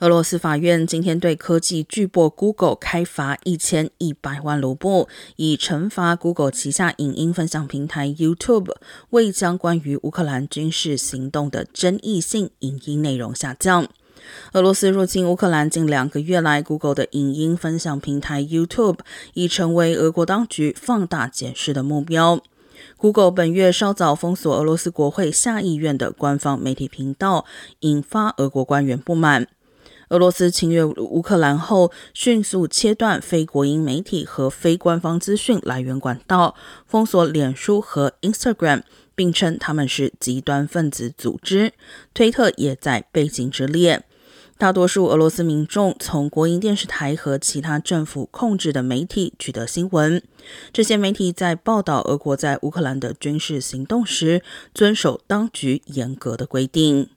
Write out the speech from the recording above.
俄罗斯法院今天对科技巨擘 Google 开罚一千一百万卢布，以惩罚 Google 旗下影音分享平台 YouTube 未将关于乌克兰军事行动的争议性影音内容下降。俄罗斯入侵乌克兰近两个月来，Google 的影音分享平台 YouTube 已成为俄国当局放大检视的目标。Google 本月稍早封锁俄罗斯国会下议院的官方媒体频道，引发俄国官员不满。俄罗斯侵略乌克兰后，迅速切断非国营媒体和非官方资讯来源管道，封锁脸书和 Instagram，并称他们是极端分子组织。推特也在背景之列。大多数俄罗斯民众从国营电视台和其他政府控制的媒体取得新闻。这些媒体在报道俄国在乌克兰的军事行动时，遵守当局严格的规定。